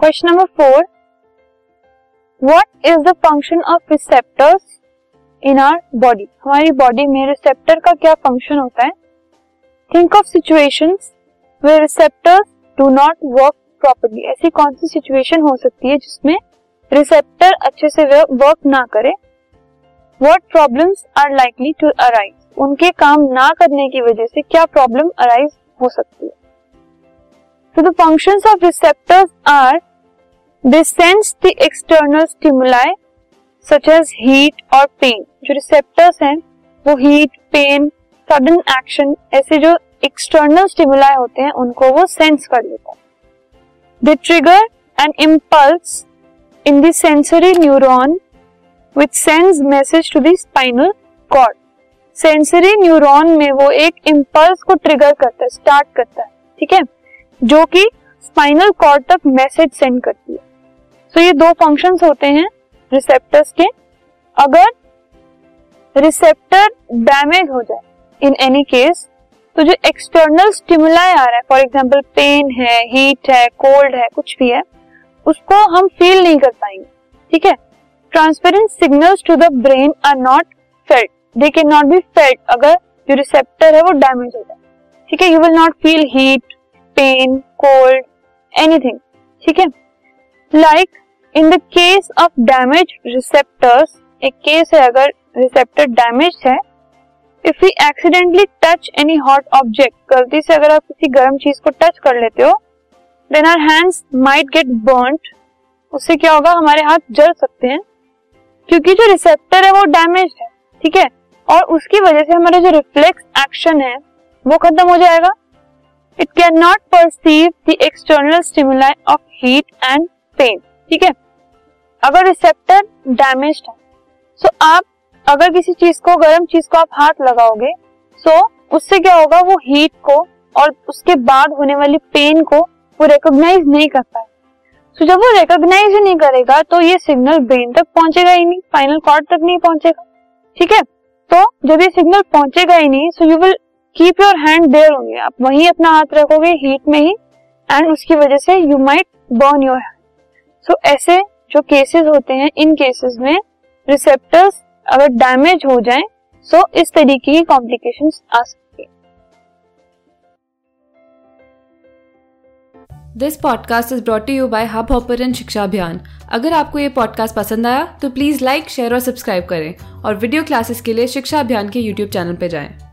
Question number four what is the function of receptors in our body हमारी body में receptor का क्या function होता है? Think of situations where receptors do not work properly ऐसी कौन सी सिचुएशन हो सकती है जिसमें रिसेप्टर अच्छे से वर्क ना करे? What problem are likely to arise उनके काम ना करने की वजह से क्या प्रॉब्लम अराइज हो सकती है? The functions of receptors are they sense the external stimuli such as heat और पेन जो रिसेप्टर्स हैं, वो हीट पेन सडन एक्शन ऐसे जो एक्सटर्नल स्टिमुलाई होते हैं, उनको वो सेंस कर लेता है। They trigger an impulse in the sensory neuron which sends message to the spinal cord sensory neuron में वो एक इम्पल्स को ट्रिगर करता है स्टार्ट करता है, ठीक है? जो कि स्पाइनल कॉर्ड तक मैसेज सेंड करती है। So, ये दो फ़ंक्शंस होते हैं रिसेप्टर्स के। अगर रिसेप्टर डैमेज हो जाए इन एनी केस तो जो एक्सटर्नल स्टिमुलाई आ रहा है फॉर एग्ज़ाम्पल पेन है हीट है कोल्ड है कुछ भी है उसको हम फील नहीं कर पाएँगे ठीक है? Transparent signals to the brain are not felt they can not be felt अगर जो रिसेप्टर है वो डैमेज हो जाए ठीक है? You will not feel heat pain cold anything ठीक है? Like in the case of damage receptors, एक केस है अगर रिसेप्टर डैमेज है if you accidentally touch any hot object गलती से अगर आप किसी गर्म चीज़ को टच कर लेते हो then our hands might get burn उससे क्या होगा? हमारे हाथ जल सकते हैं, क्योंकि जो रिसेप्टर है वो डैमेज है, ठीक है? और उसकी वजह से हमारा जो रिफ्लेक्स एक्शन है, वो खत्म हो जाएगा। It can not perceive the external stimuli of heat and pain ठीक है? अगर रिसेप्टर डैमेज है सो आप अगर किसी चीज़ को, गर्म चीज़ को आप हाथ लगाओगे सो उससे क्या होगा, वो हीट को और उसके बाद होने वाली पेन को वो रिकॉग्नाइज नहीं कर पाए तो जब वो रिकॉग्नाइज ही नहीं करेगा तो ये सिग्नल ब्रेन तक पहुंचेगा ही नहीं फाइनल कॉर्ड तक नहीं पहुंचेगा। ठीक है? तो जब ये सिग्नल पहुंचेगा ही नहीं so you will keep your hand there होंगे आप वहीं अपना हाथ रखोगे हीट में ही एंड उसकी वजह से you might burn your hand so ऐसे जो केसेस होते हैं, इन केसेस में रिसेप्टर्स अगर डैमेज हो जाए सो इस तरीके की कॉम्प्लिकेशन आ सकती this podcast is brought you by Hub Hopper Shiksha Abhiyan अगर आपको ये पॉडकास्ट पसंद आया तो प्लीज़ लाइक शेयर और सब्सक्राइब करें। और वीडियो क्लासेस के लिए शिक्षा अभियान के यूट्यूब चैनल पर जाएँ।